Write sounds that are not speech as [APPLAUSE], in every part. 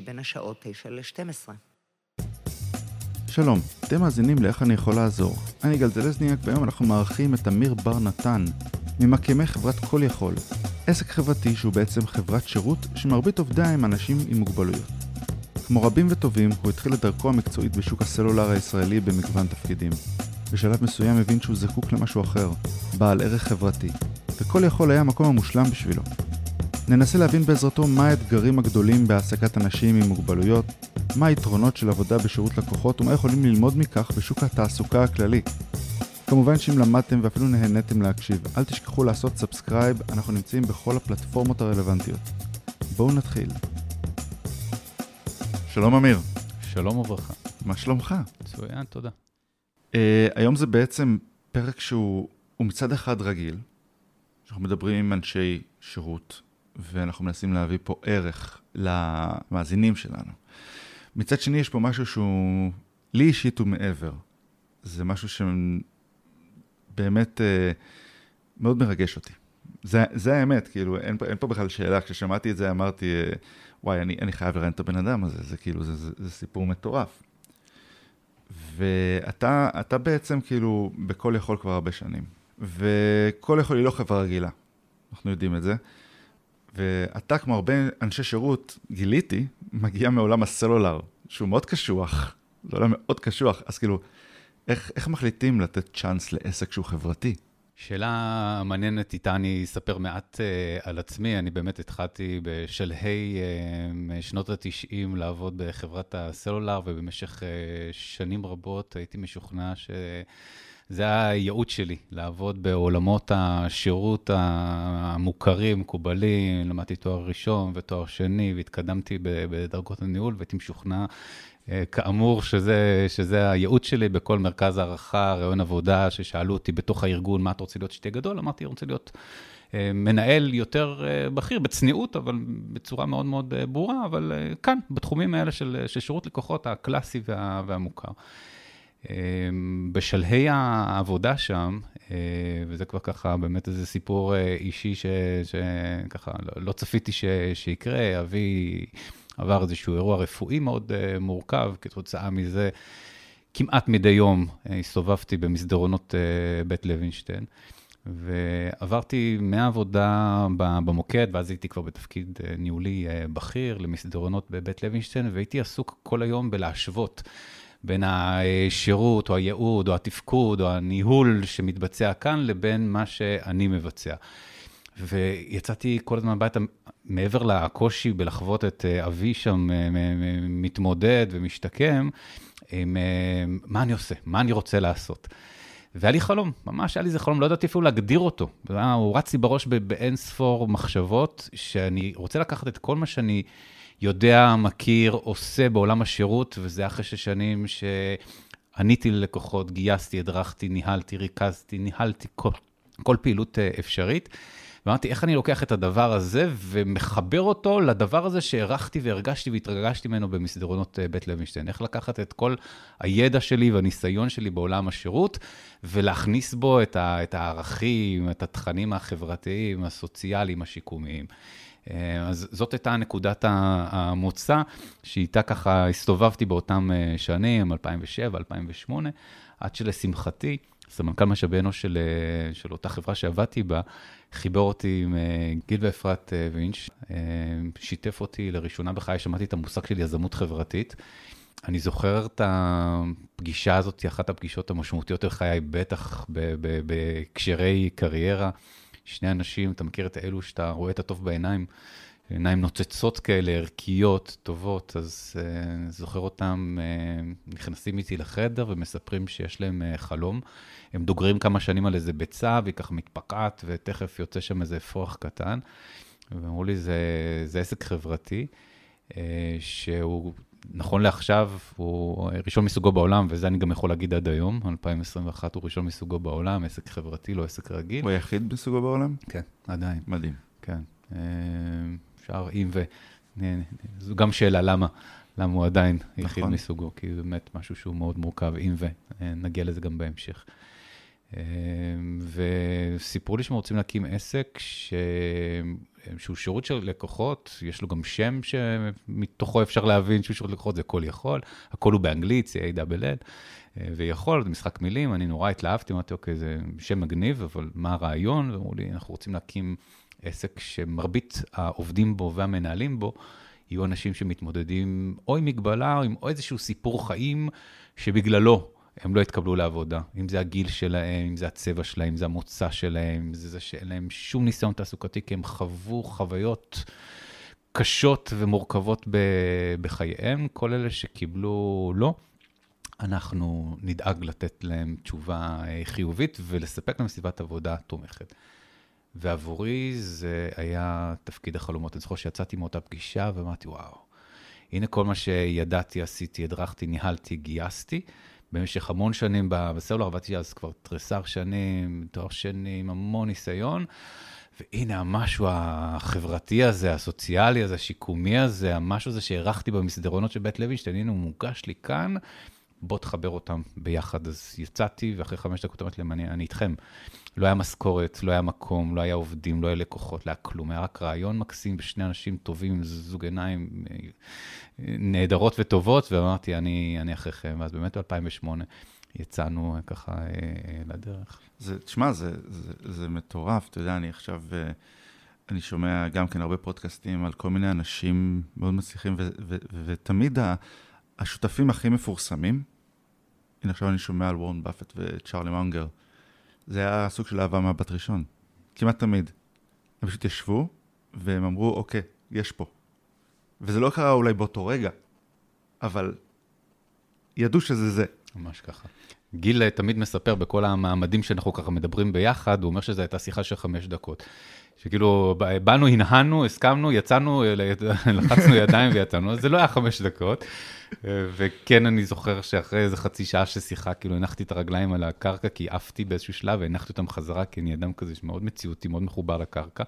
בין השעות 9 ל-12. שלום, אתם מאזינים לאיך אני יכול לעזור. אני גל זלזניאק, והיום אנחנו מארחים את אמיר בר נתן, ממקימי חברת כל יכול, עסק חברתי שהוא בעצם חברת שירות שמרבית עובדיה הם אנשים עם מוגבלויות. כמו רבים וטובים, הוא התחיל את דרכו המקצועית בשוק הסלולר הישראלי במגוון תפקידים. בשלב מסוים הבין שהוא זקוק למשהו אחר, בעל ערך חברתי, וכל יכול היה המקום המושלם בשבילו. ננסה להבין בעזרתו מה האתגרים הגדולים בהעסקת אנשים עם מוגבלויות, מה היתרונות של עבודה בשירות לקוחות ומה יכולים ללמוד מכך בשוק התעסוקה הכללי. כמובן שאם למדתם ואפילו נהניתם להקשיב, אל תשכחו לעשות subscribe, אנחנו נמצאים בכל הפלטפורמות הרלוונטיות. בואו נתחיל. שלום אמיר, שלום וברכה. מה שלומך? מצוין, תודה. אה, היום זה בעצם פרק שהוא מצד אחד רגיל, שאנחנו מדברים עם אנשי שירות, ואנחנו מנסים להביא פה ערך למאזינים שלנו. מצד שני, יש פה משהו שהוא, לי אישית הוא מעבר. זה משהו שבאמת uh, מאוד מרגש אותי. זה, זה האמת, כאילו, אין, אין פה בכלל שאלה. כששמעתי את זה אמרתי, uh, וואי, אני, אני חייב לראיין את הבן אדם הזה, זה כאילו, זה, זה, זה סיפור מטורף. ואתה בעצם כאילו בכל יכול כבר הרבה שנים. וכל יכול היא לא חברה רגילה, אנחנו יודעים את זה. ואתה, כמו הרבה אנשי שירות, גיליתי, מגיע מעולם הסלולר, שהוא מאוד קשוח, זה עולם מאוד קשוח, אז כאילו, איך, איך מחליטים לתת צ'אנס לעסק שהוא חברתי? שאלה מעניינת, איתה אני אספר מעט uh, על עצמי. אני באמת התחלתי בשלהי uh, שנות ה-90 לעבוד בחברת הסלולר, ובמשך uh, שנים רבות הייתי משוכנע שזה הייעוד שלי, לעבוד בעולמות השירות המוכרים, מקובלים. למדתי תואר ראשון ותואר שני, והתקדמתי בדרגות הניהול, והייתי משוכנע אה, כאמור, שזה, שזה הייעוד שלי בכל מרכז הערכה, רעיון עבודה, ששאלו אותי בתוך הארגון, מה אתה רוצה להיות שתהיה גדול? אמרתי, אני רוצה להיות אה, מנהל יותר אה, בכיר, בצניעות, אבל בצורה מאוד מאוד ברורה, אבל כאן, בתחומים האלה של, של שירות לקוחות הקלאסי וה, והמוכר. בשלהי העבודה שם, וזה כבר ככה באמת איזה סיפור אישי שככה לא, לא צפיתי ש, שיקרה, אבי... עבר איזשהו אירוע רפואי מאוד uh, מורכב, כתוצאה מזה, כמעט מדי יום הסתובבתי במסדרונות בית לוינשטיין, ועברתי מהעבודה במוקד, ואז הייתי כבר בתפקיד ניהולי בכיר למסדרונות בבית לוינשטיין, והייתי עסוק כל היום בלהשוות. בין השירות, או הייעוד, או התפקוד, או הניהול שמתבצע כאן, לבין מה שאני מבצע. ויצאתי כל הזמן הביתה, מעבר לקושי בלחוות את אה, אבי שם אה, מתמודד ומשתקם, עם אה, מה אני עושה, מה אני רוצה לעשות. והיה לי חלום, ממש היה לי איזה חלום, לא ידעתי אפילו להגדיר אותו. הוא רץ לי בראש באין ספור מחשבות, שאני רוצה לקחת את כל מה שאני יודע, מכיר, עושה בעולם השירות, וזה אחרי שש שנים שעניתי ללקוחות, גייסתי, הדרכתי, ניהלתי, ריכזתי, ניהלתי כל, כל פעילות אפשרית. ואמרתי, איך אני לוקח את הדבר הזה ומחבר אותו לדבר הזה שהערכתי והרגשתי והתרגשתי ממנו במסדרונות אה, בית לוינשטיין. איך לקחת את כל הידע שלי והניסיון שלי בעולם השירות, ולהכניס בו את, ה, את הערכים, את התכנים החברתיים, הסוציאליים, השיקומיים. אה, אז זאת הייתה נקודת המוצא, שאיתה ככה הסתובבתי באותם אה, שנים, 2007, 2008, עד שלשמחתי, סמנכ"ל משאבי אנוש של, של אותה חברה שעבדתי בה, חיבר אותי עם אה, גיל ואפרת אה, וינץ', אה, שיתף אותי לראשונה בחיי, שמעתי את המושג של יזמות חברתית. אני זוכר את הפגישה הזאת, אחת הפגישות המשמעותיות בחיי, בטח בהקשרי קריירה. שני אנשים, אתה מכיר את אלו שאתה רואה את הטוב בעיניים, עיניים נוצצות כאלה, ערכיות, טובות, אז uh, זוכר אותם uh, נכנסים איתי לחדר ומספרים שיש להם uh, חלום. הם דוגרים כמה שנים על איזה ביצה, והיא ככה מתפקעת, ותכף יוצא שם איזה אפרוח קטן. ואמרו לי, זה, זה עסק חברתי, uh, שהוא נכון לעכשיו, הוא ראשון מסוגו בעולם, וזה אני גם יכול להגיד עד היום, 2021 הוא ראשון מסוגו בעולם, עסק חברתי, לא עסק רגיל. הוא היחיד מסוגו בעולם? כן, עדיין. מדהים. כן. אה, אפשר, אם ו... זו גם שאלה, למה? למה הוא עדיין יחיד נכון. מסוגו, כי זה באמת משהו שהוא מאוד מורכב, אם ו... נגיע לזה גם בהמשך. אה, וסיפרו לי שהם רוצים להקים עסק ש... שהוא שירות של לקוחות, יש לו גם שם שמתוכו אפשר להבין שהוא שירות לקוחות, זה כל יכול, הכל הוא באנגלית, C-A-L-L, אה, ויכול, זה משחק מילים, אני נורא התלהבתי, אמרתי, אוקיי, זה שם מגניב, אבל מה הרעיון? ואמרו לי, אנחנו רוצים להקים עסק שמרבית העובדים בו והמנהלים בו, יהיו אנשים שמתמודדים או עם מגבלה או עם או איזשהו סיפור חיים שבגללו הם לא יתקבלו לעבודה. אם זה הגיל שלהם, אם זה הצבע שלהם, אם זה המוצא שלהם, אם זה זה שאין להם שום ניסיון תעסוקתי, כי הם חוו חוויות קשות ומורכבות בחייהם. כל אלה שקיבלו לא, אנחנו נדאג לתת להם תשובה אה, חיובית ולספק להם סביבת עבודה תומכת. ועבורי זה היה תפקיד החלומות. אני זוכר שיצאתי מאותה פגישה ואמרתי, וואו, הנה כל מה שידעתי, עשיתי, הדרכתי, ניהלתי, גייסתי. במשך המון שנים בסלולר, עבדתי אז כבר תריסר שנים, תואר שני, עם המון ניסיון. והנה המשהו החברתי הזה, הסוציאלי הזה, השיקומי הזה, המשהו הזה שהערכתי במסדרונות של בית לוינשטיין, הנה הוא מוגש לי כאן, בוא תחבר אותם ביחד. אז יצאתי, ואחרי חמש דקות אמרתי להם, אני, אני איתכם. לא היה משכורת, לא היה מקום, לא היה עובדים, לא היה לקוחות, לא היה כלום. היה רק רעיון מקסים ושני אנשים טובים זוג עיניים אה, נהדרות וטובות, ואמרתי, אני, אני אחריכם. ואז באמת ב-2008 יצאנו ככה אה, לדרך. זה, תשמע, זה, זה, זה מטורף. אתה יודע, אני עכשיו, אה, אני שומע גם כן הרבה פודקאסטים על כל מיני אנשים מאוד מצליחים, ו, ו, ו, ותמיד השותפים הכי מפורסמים, הנה עכשיו אני שומע על וורן באפט וצ'ארלי מונגר, זה היה סוג של אהבה מהבת ראשון, כמעט תמיד. הם פשוט ישבו, והם אמרו, אוקיי, יש פה. וזה לא קרה אולי באותו רגע, אבל ידעו שזה זה. ממש ככה. גיל תמיד מספר בכל המעמדים שאנחנו ככה מדברים ביחד, הוא אומר שזו הייתה שיחה של חמש דקות. שכאילו, באנו, הנהנו, הסכמנו, יצאנו, [LAUGHS] לחצנו ידיים ויצאנו, אז זה לא היה חמש דקות. וכן, אני זוכר שאחרי איזה חצי שעה של שיחה, כאילו הנחתי את הרגליים על הקרקע, כי עפתי באיזשהו שלב, והנחתי אותם חזרה, כי אני אדם כזה שמאוד מציאותי, מאוד מחובר לקרקע.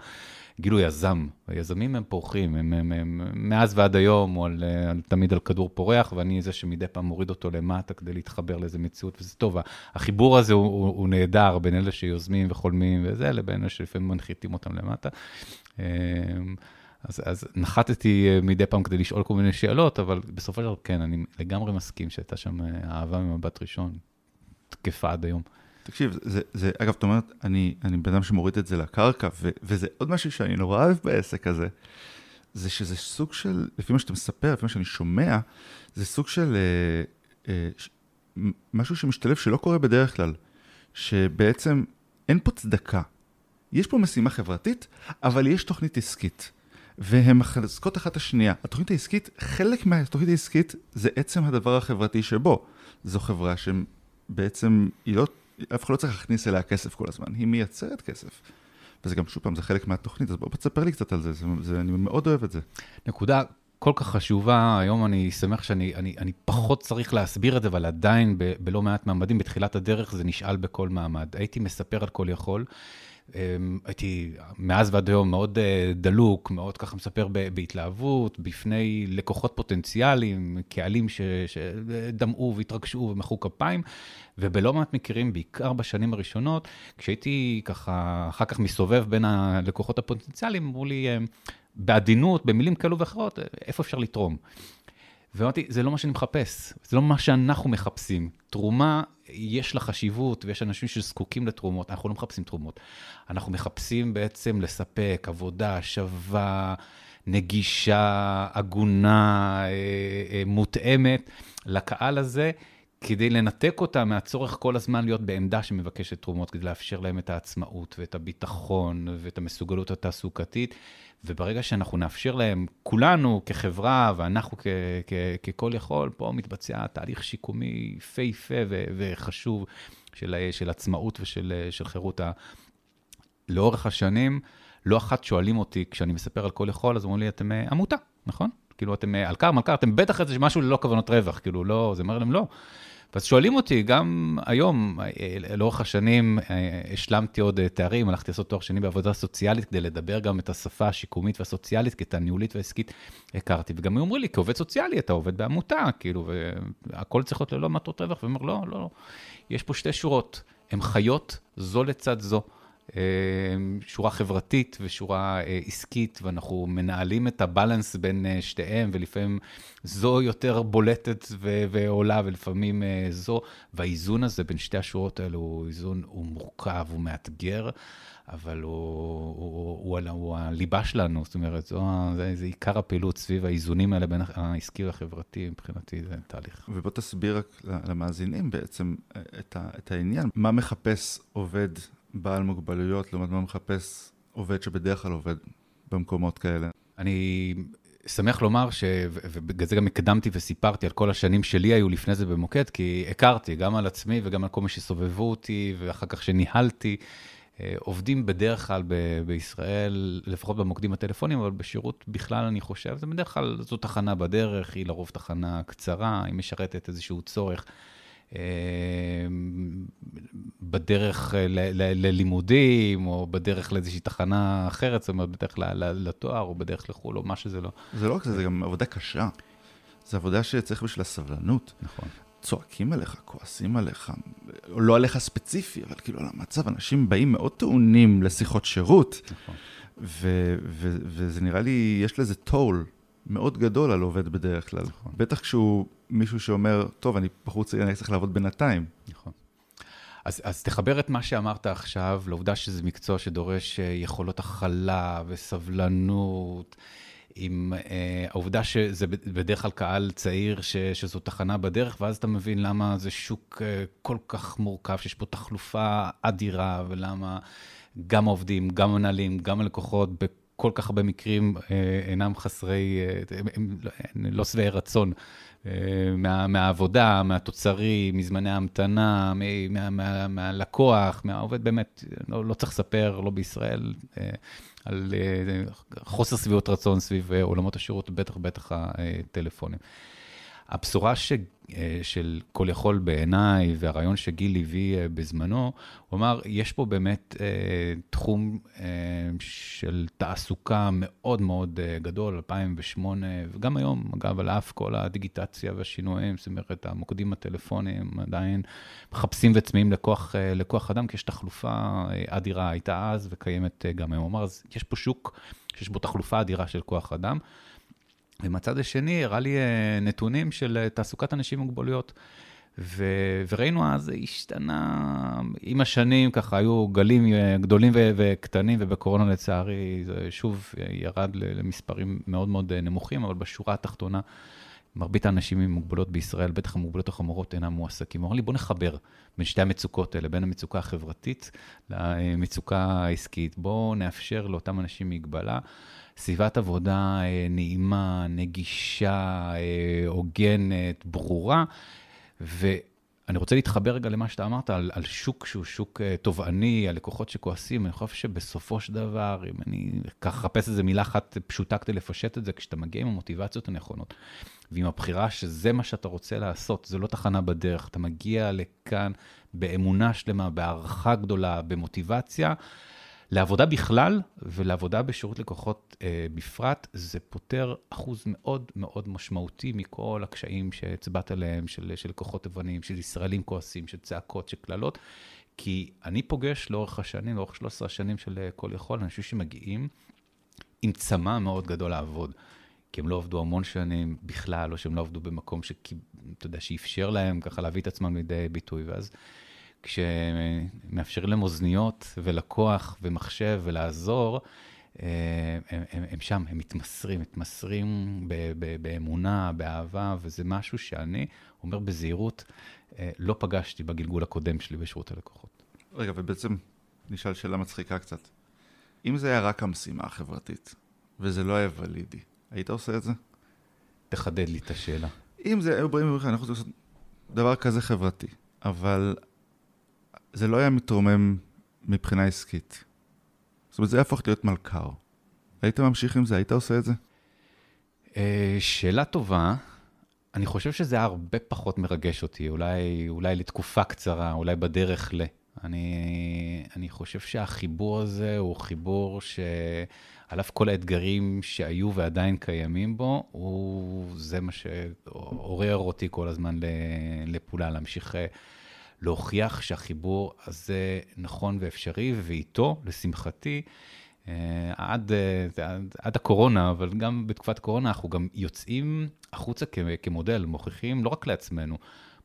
גילו יזם, היזמים הם פורחים, הם, הם, הם, מאז ועד היום, הוא על, על, תמיד על כדור פורח, ואני זה שמדי פעם מוריד אותו למטה כדי להתחבר לאיזה מציאות, וזה טוב. החיבור הזה הוא, הוא, הוא נהדר בין אלה שיוזמים וחולמים וזה, לבין אלה שלפעמים מנחיתים אותם למטה. אמ, אז, אז נחתתי אה, מדי פעם כדי לשאול כל מיני שאלות, אבל בסופו של דבר, כן, אני לגמרי מסכים שהייתה שם אה, אהבה ממבט ראשון, תקפה עד היום. תקשיב, זה, זה, אגב, זאת אומרת, אני, אני בן אדם שמוריד את זה לקרקע, ו, וזה עוד משהו שאני נורא אוהב בעסק הזה, זה שזה סוג של, לפי מה שאתה מספר, לפי מה שאני שומע, זה סוג של אה, אה, ש, משהו שמשתלב שלא קורה בדרך כלל, שבעצם אין פה צדקה. יש פה משימה חברתית, אבל יש תוכנית עסקית. והן מחזקות אחת את השנייה. התוכנית העסקית, חלק מהתוכנית העסקית זה עצם הדבר החברתי שבו. זו חברה שבעצם היא לא, אף אחד לא צריך להכניס אליה כסף כל הזמן, היא מייצרת כסף. וזה גם, שוב פעם, זה חלק מהתוכנית, אז בוא תספר לי קצת על זה, זה, זה, אני מאוד אוהב את זה. נקודה כל כך חשובה, היום אני שמח שאני אני, אני פחות צריך להסביר את זה, אבל עדיין ב, בלא מעט מעמדים, בתחילת הדרך זה נשאל בכל מעמד. הייתי מספר על כל יכול. אמ, הייתי מאז ועד היום מאוד אה, דלוק, מאוד ככה מספר בהתלהבות, בפני לקוחות פוטנציאליים, קהלים שדמעו והתרגשו ומחאו כפיים, ובלא מעט מקרים, בעיקר בשנים הראשונות, כשהייתי ככה אחר כך מסתובב בין הלקוחות הפוטנציאליים, אמרו לי אמ, בעדינות, במילים כאלו ואחרות, איפה אפשר לתרום? ואמרתי, זה לא מה שאני מחפש, זה לא מה שאנחנו מחפשים. תרומה, יש לה חשיבות, ויש אנשים שזקוקים לתרומות, אנחנו לא מחפשים תרומות. אנחנו מחפשים בעצם לספק עבודה שווה, נגישה, הגונה, אה, אה, מותאמת לקהל הזה, כדי לנתק אותה מהצורך כל הזמן להיות בעמדה שמבקשת תרומות, כדי לאפשר להם את העצמאות ואת הביטחון ואת המסוגלות התעסוקתית. וברגע שאנחנו נאפשר להם, כולנו כחברה ואנחנו ככל יכול, פה מתבצע תהליך שיקומי יפהפה וחשוב של, של עצמאות ושל של חירות. לאורך השנים, לא אחת שואלים אותי, כשאני מספר על כל יכול, אז אומרים לי, אתם אה, עמותה, נכון? כאילו, אתם אה, על קר, מלכר, אתם בטח איזה משהו ללא כוונות רווח, כאילו, לא, זה אומר להם לא. ואז שואלים אותי, גם היום, אה, לאורך השנים, אה, השלמתי עוד תארים, הלכתי לעשות תואר שני בעבודה סוציאלית, כדי לדבר גם את השפה השיקומית והסוציאלית, כי את הניהולית והעסקית הכרתי. וגם היו אומרים לי, כעובד סוציאלי, אתה עובד בעמותה, כאילו, והכל צריך להיות ללא מטרות רווח. ואומר, לא, לא, לא, יש פה שתי שורות, הן חיות זו לצד זו. אה, שורה חברתית ושורה אה, עסקית, ואנחנו מנהלים את הבלנס בין אה, שתיהם, ולפעמים זו יותר בולטת ועולה, ולפעמים זו, והאיזון הזה בין שתי השורות האלו הוא איזון, הוא מורכב, הוא מאתגר. אבל הוא, הוא, הוא, הוא, הוא הליבה שלנו, זאת אומרת, זו, זה, זה עיקר הפעילות סביב האיזונים האלה בין העסקי והחברתי, מבחינתי זה תהליך. ובוא תסביר רק למאזינים בעצם את, ה, את העניין. מה מחפש עובד בעל מוגבלויות, לעומת מה מחפש עובד שבדרך כלל עובד במקומות כאלה. אני שמח לומר, ש... ובגלל זה גם הקדמתי וסיפרתי על כל השנים שלי היו לפני זה במוקד, כי הכרתי גם על עצמי וגם על כל מי שסובבו אותי, ואחר כך שניהלתי. אה, עובדים בדרך כלל ב- בישראל, לפחות במוקדים הטלפונים, אבל בשירות בכלל, אני חושב, זה בדרך כלל, זו תחנה בדרך, היא לרוב תחנה קצרה, היא משרתת איזשהו צורך. אה, בדרך ללימודים, או בדרך לאיזושהי תחנה אחרת, זאת אומרת, בדרך לתואר, או בדרך לחו"ל, או מה שזה לא. זה לא רק זה, זה גם עבודה קשה. זו עבודה שצריך בשביל הסבלנות. נכון. צועקים עליך, כועסים עליך, לא עליך ספציפי, אבל כאילו על המצב, אנשים באים מאוד טעונים לשיחות שירות. נכון. וזה נראה לי, יש לזה טול מאוד גדול על עובד בדרך כלל. נכון. בטח כשהוא מישהו שאומר, טוב, אני בחוץ, אני צריך לעבוד בינתיים. נכון. אז, אז תחבר את מה שאמרת עכשיו לעובדה שזה מקצוע שדורש אה, יכולות הכלה וסבלנות, עם אה, העובדה שזה בדרך כלל קהל צעיר, ש, שזו תחנה בדרך, ואז אתה מבין למה זה שוק אה, כל כך מורכב, שיש פה תחלופה אדירה, ולמה גם העובדים, גם המנהלים, גם הלקוחות, בכל כך הרבה מקרים אה, אינם חסרי, אה, הם, לא שבעי רצון. אה, מה, מהעבודה, מהתוצרים, מזמני ההמתנה, מה, מה, מהלקוח, מהעובד, באמת, לא, לא צריך לספר, לא בישראל, על חוסר שביעות רצון סביב עולמות השירות, בטח בטח הטלפונים. הבשורה ש... אה, של כל יכול בעיניי, והרעיון שגיל הביא אה, בזמנו, הוא אמר, יש פה באמת אה, תחום של תעסוקה מאוד מאוד גדול, 2008, וגם היום, אגב, על אף כל הדיגיטציה והשינויים, זאת אומרת, המוקדים הטלפוניים עדיין מחפשים וצמאים לכוח, לכוח אדם, כי יש תחלופה אדירה, הייתה אז וקיימת גם היום. הוא אמר, אז יש פה שוק שיש בו תחלופה אדירה של כוח אדם. ומצד השני, הראה לי אה, נתונים של אה, תעסוקת אנשים עם מוגבלויות. ו- וראינו אז זה השתנה, עם השנים ככה היו גלים אה, גדולים ו- וקטנים, ובקורונה לצערי זה שוב ירד למספרים מאוד מאוד נמוכים, אבל בשורה התחתונה, מרבית האנשים עם מוגבלות בישראל, בטח המוגבלות החמורות, אינם מועסקים. אמר לי, בוא נחבר בין שתי המצוקות האלה, בין המצוקה החברתית למצוקה העסקית. בואו נאפשר לאותם אנשים מגבלה. סביבת עבודה אה, נעימה, נגישה, אה, הוגנת, ברורה. ואני רוצה להתחבר רגע למה שאתה אמרת על, על שוק שהוא שוק אה, תובעני, על לקוחות שכועסים. אני חושב שבסופו של דבר, אם אני ככה אחפש איזה מילה אחת פשוטה כדי לפשט את זה, כשאתה מגיע עם המוטיבציות הנכונות, ועם הבחירה שזה מה שאתה רוצה לעשות, זה לא תחנה בדרך, אתה מגיע לכאן באמונה שלמה, בהערכה גדולה, במוטיבציה. לעבודה בכלל ולעבודה בשירות לקוחות אה, בפרט, זה פותר אחוז מאוד מאוד משמעותי מכל הקשיים שהצבעת עליהם, של, של לקוחות אבנים, של ישראלים כועסים, של צעקות, של קללות. כי אני פוגש לאורך השנים, לאורך 13 השנים של אה, כל יכול, אנשים שמגיעים עם צמא מאוד גדול לעבוד. כי הם לא עבדו המון שנים בכלל, או שהם לא עבדו במקום שאתה יודע, שאפשר להם ככה להביא את עצמם לידי ביטוי. ואז כשמאפשרים להם אוזניות ולקוח ומחשב ולעזור, אה, הם, הם, הם שם, הם מתמסרים, מתמסרים ב, ב, באמונה, באהבה, וזה משהו שאני אומר בזהירות, אה, לא פגשתי בגלגול הקודם שלי בשירות הלקוחות. רגע, ובעצם נשאל שאלה מצחיקה קצת. אם זה היה רק המשימה החברתית, וזה לא היה ולידי, היית עושה את זה? תחדד לי את השאלה. אם זה, היו באים ואומרים לך, אנחנו רוצים לעשות דבר כזה חברתי, אבל זה לא היה מתרומם מבחינה עסקית. זאת אומרת, זה היה הפוך להיות מלכ"ר. היית ממשיך עם זה? היית עושה את זה? אה, שאלה טובה. אני חושב שזה הרבה פחות מרגש אותי, אולי, אולי לתקופה קצרה, אולי בדרך ל... אני, אני חושב שהחיבור הזה הוא חיבור שעל אף כל האתגרים שהיו ועדיין קיימים בו, הוא זה מה שעורר אותי כל הזמן לפעולה, להמשיך אה, להוכיח שהחיבור הזה נכון ואפשרי, ואיתו, לשמחתי, אה, עד, אה, עד, עד הקורונה, אבל גם בתקופת הקורונה, אנחנו גם יוצאים החוצה כמודל, מוכיחים לא רק לעצמנו,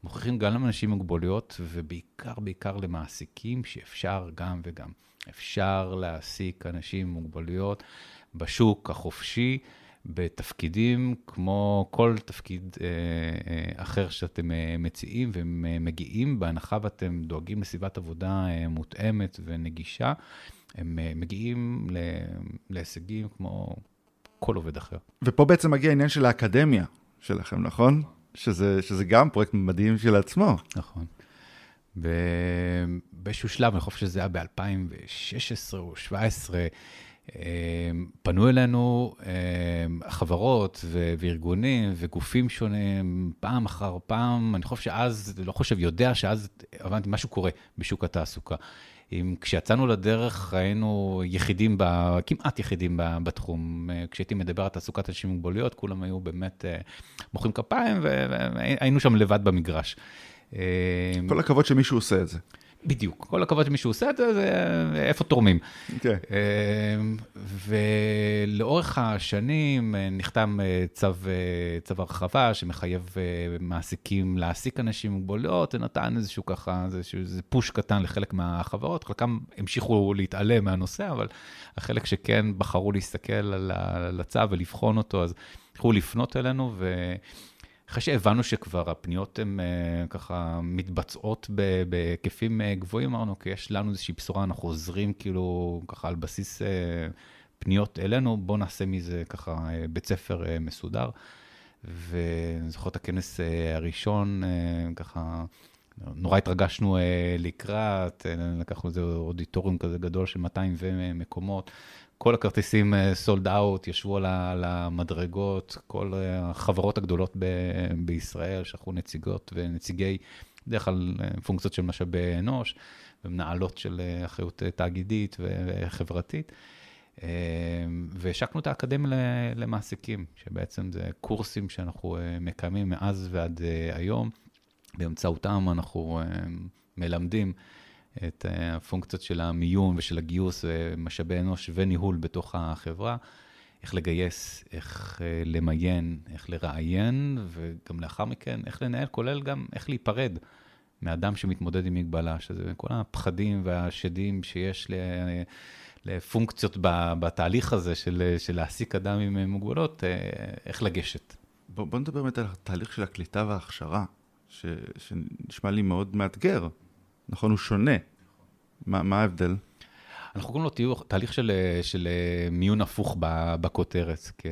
מוכיחים גם לאנשים עם מוגבלויות, ובעיקר, בעיקר למעסיקים, שאפשר גם וגם. אפשר להעסיק אנשים עם מוגבלויות בשוק החופשי, בתפקידים כמו כל תפקיד אה, אה, אחר שאתם אה, מציעים ומגיעים, בהנחה ואתם דואגים לסביבת עבודה אה, מותאמת ונגישה, הם אה, מגיעים להישגים כמו כל עובד אחר. ופה בעצם מגיע העניין של האקדמיה שלכם, נכון? שזה, שזה גם פרויקט מדהים של עצמו. נכון. באיזשהו שלב, אני חושב שזה היה ב-2016 או 2017, אמ, פנו אלינו אמ, חברות וארגונים וגופים שונים, פעם אחר פעם, אני חושב שאז, לא חושב, יודע שאז הבנתי, משהו קורה בשוק התעסוקה. אם כשיצאנו לדרך היינו יחידים, ב, כמעט יחידים ב, בתחום. כשהייתי מדבר על תעסוקת אנשים עם מוגבלויות, כולם היו באמת אה, מוחאים כפיים והיינו שם לבד במגרש. כל הכבוד שמישהו עושה את זה. בדיוק, כל הכבוד שמישהו עושה את זה, זה איפה תורמים. כן. Okay. ולאורך השנים אה, נחתם אה, צו, אה, צו הרחבה שמחייב מעסיקים להעסיק אנשים עם מוגבלויות, זה נתן איזשהו ככה, איזשהו איזה פוש קטן לחלק מהחברות, חלקם המשיכו להתעלם מהנושא, אבל החלק שכן בחרו להסתכל על הצו ולבחון אותו, אז התחילו לפנות אלינו, ו... אחרי שהבנו שכבר הפניות הן uh, ככה מתבצעות בהיקפים uh, גבוהים, אמרנו, כי יש לנו איזושהי בשורה, אנחנו עוזרים כאילו ככה על בסיס uh, פניות אלינו, בואו נעשה מזה ככה uh, בית ספר uh, מסודר. ואני זוכר את הכנס uh, הראשון, uh, ככה, נורא התרגשנו לקראת, לקחנו איזה אודיטוריום כזה גדול של 200 מקומות. כל הכרטיסים סולד אה, אאוט, ישבו על המדרגות, כל אה, החברות הגדולות ב- בישראל שלחו נציגות ונציגי, בדרך כלל אה, פונקציות של משאבי אנוש, ומנהלות של אחריות תאגידית וחברתית. והשקנו את האקדמיה למעסיקים, שבעצם זה קורסים שאנחנו מקיימים מאז ועד היום. באמצעותם אנחנו מלמדים את אה, הפונקציות של המיון ושל הגיוס ומשאבי אנוש וניהול בתוך החברה, איך לגייס, איך אה, למיין, איך לראיין, וגם לאחר מכן, איך לנהל, כולל גם איך להיפרד מאדם שמתמודד עם מגבלה, שזה כל הפחדים והשדים שיש לפונקציות בתהליך הזה של, של להעסיק אדם עם מוגבלות, אה, איך לגשת. בוא, בוא נדבר באמת על התהליך של הקליטה וההכשרה, ש, שנשמע לי מאוד מאתגר. נכון, הוא שונה. מה, מה ההבדל? אנחנו קוראים לו תהליך של, של מיון הפוך בכותרת, כי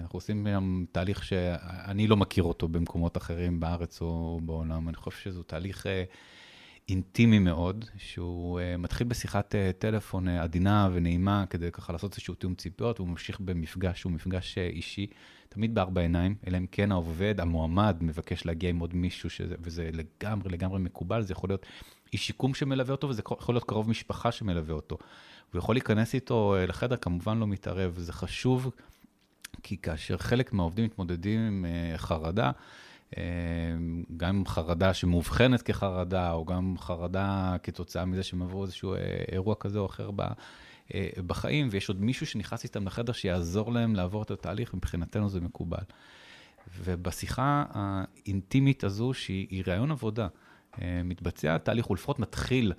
אנחנו עושים שם תהליך שאני לא מכיר אותו במקומות אחרים בארץ או בעולם. אני חושב שזה תהליך אה, אינטימי מאוד, שהוא אה, מתחיל בשיחת אה, טלפון עדינה ונעימה כדי ככה לעשות איזשהו תיאום ציפיות, והוא ממשיך במפגש שהוא מפגש אישי, תמיד בארבע עיניים, אלא אם כן העובד, המועמד, מבקש להגיע עם עוד מישהו, שזה, וזה לגמרי לגמרי מקובל, זה יכול להיות איש שיקום שמלווה אותו, וזה יכול להיות קרוב משפחה שמלווה אותו. הוא יכול להיכנס איתו אה, לחדר, כמובן לא מתערב, זה חשוב, כי כאשר חלק מהעובדים מתמודדים עם אה, חרדה, אה, גם חרדה שמאובחנת כחרדה, או גם חרדה כתוצאה מזה שהם עברו איזשהו אירוע כזה או אחר בחיים, ויש עוד מישהו שנכנס איתם לחדר שיעזור להם לעבור את התהליך, מבחינתנו זה מקובל. ובשיחה האינטימית הזו, שהיא רעיון עבודה, אה, מתבצע תהליך, ולפחות מתחיל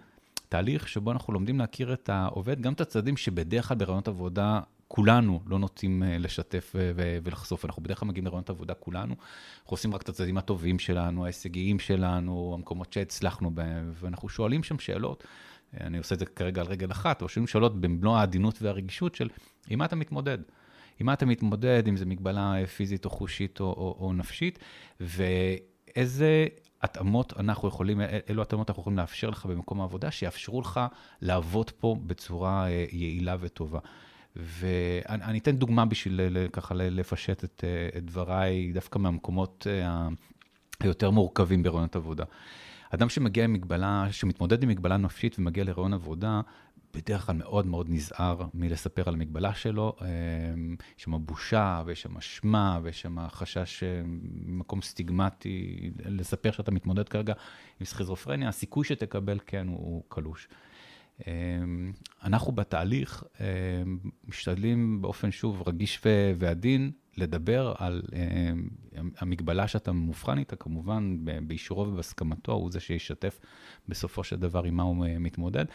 תהליך שבו אנחנו לומדים להכיר את העובד, גם את הצדדים שבדרך כלל ברעיונות עבודה כולנו לא נוטים אה, לשתף ולחשוף. אנחנו בדרך כלל מגיעים לרעיונות עבודה כולנו, אנחנו עושים רק את הצדדים הטובים שלנו, ההישגיים שלנו, המקומות שהצלחנו בהם, ואנחנו שואלים שם שאלות. אה, אני עושה את זה כרגע על רגל אחת, אבל שואלים שאלות במלוא העדינות והרגישות של עם מה אתה מתמודד. עם מה אתה מתמודד, אם זו מגבלה פיזית או חושית או, או, או נפשית, ואיזה התאמות אנחנו יכולים, אילו התאמות אנחנו יכולים לאפשר לך במקום העבודה, שיאפשרו לך לעבוד פה בצורה אה, יעילה וטובה. ואני אתן דוגמה בשביל ככה לפשט את, את דבריי, דווקא מהמקומות היותר מורכבים ברעיונות עבודה. אדם שמגיע עם מגבלה, שמתמודד עם מגבלה נפשית ומגיע לרעיון עבודה, בדרך כלל מאוד מאוד נזהר מלספר על המגבלה שלו. אמ, יש שם בושה, ויש שם אשמה, ויש שם חשש ממקום סטיגמטי, לספר שאתה מתמודד כרגע עם סכיזופרניה, הסיכוי שתקבל כן הוא קלוש. אמ, אנחנו בתהליך משתדלים באופן, שוב, רגיש ועדין, לדבר על המגבלה שאתה מאובחן איתה, כמובן באישורו ובהסכמתו, הוא זה שישתף בסופו של דבר עם מה הוא מתמודד.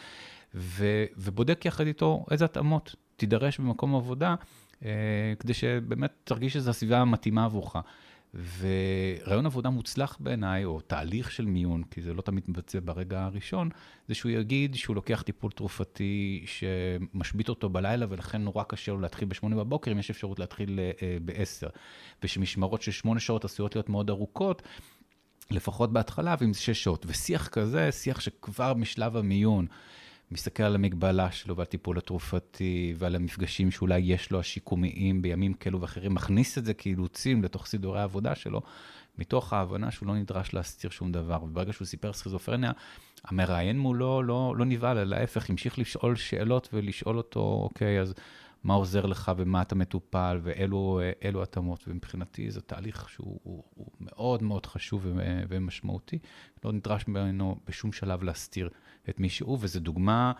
ו, ובודק יחד איתו איזה התאמות תידרש במקום עבודה, אה, כדי שבאמת תרגיש שזו הסביבה המתאימה עבורך. ורעיון עבודה מוצלח בעיניי, או תהליך של מיון, כי זה לא תמיד מבצע ברגע הראשון, זה שהוא יגיד שהוא לוקח טיפול תרופתי שמשבית אותו בלילה, ולכן נורא קשה לו להתחיל ב-8 בבוקר, אם יש אפשרות להתחיל אה, ב-10. ושמשמרות של 8 שעות עשויות להיות מאוד ארוכות, לפחות בהתחלה, ועם 6 שעות. ושיח כזה, שיח שכבר משלב המיון, מסתכל על המגבלה שלו ועל טיפול התרופתי ועל המפגשים שאולי יש לו השיקומיים בימים כאלו ואחרים, מכניס את זה כאילוצים לתוך סידורי העבודה שלו, מתוך ההבנה שהוא לא נדרש להסתיר שום דבר. וברגע שהוא סיפר סכיזופרניה, המראיין מולו לא, לא נבהל, אלא להפך, המשיך לשאול שאלות ולשאול אותו, אוקיי, אז מה עוזר לך ומה אתה מטופל ואילו התאמות. ומבחינתי זה תהליך שהוא הוא, הוא מאוד מאוד חשוב ומשמעותי, לא נדרש ממנו בשום שלב להסתיר את מי שהוא, וזו דוגמה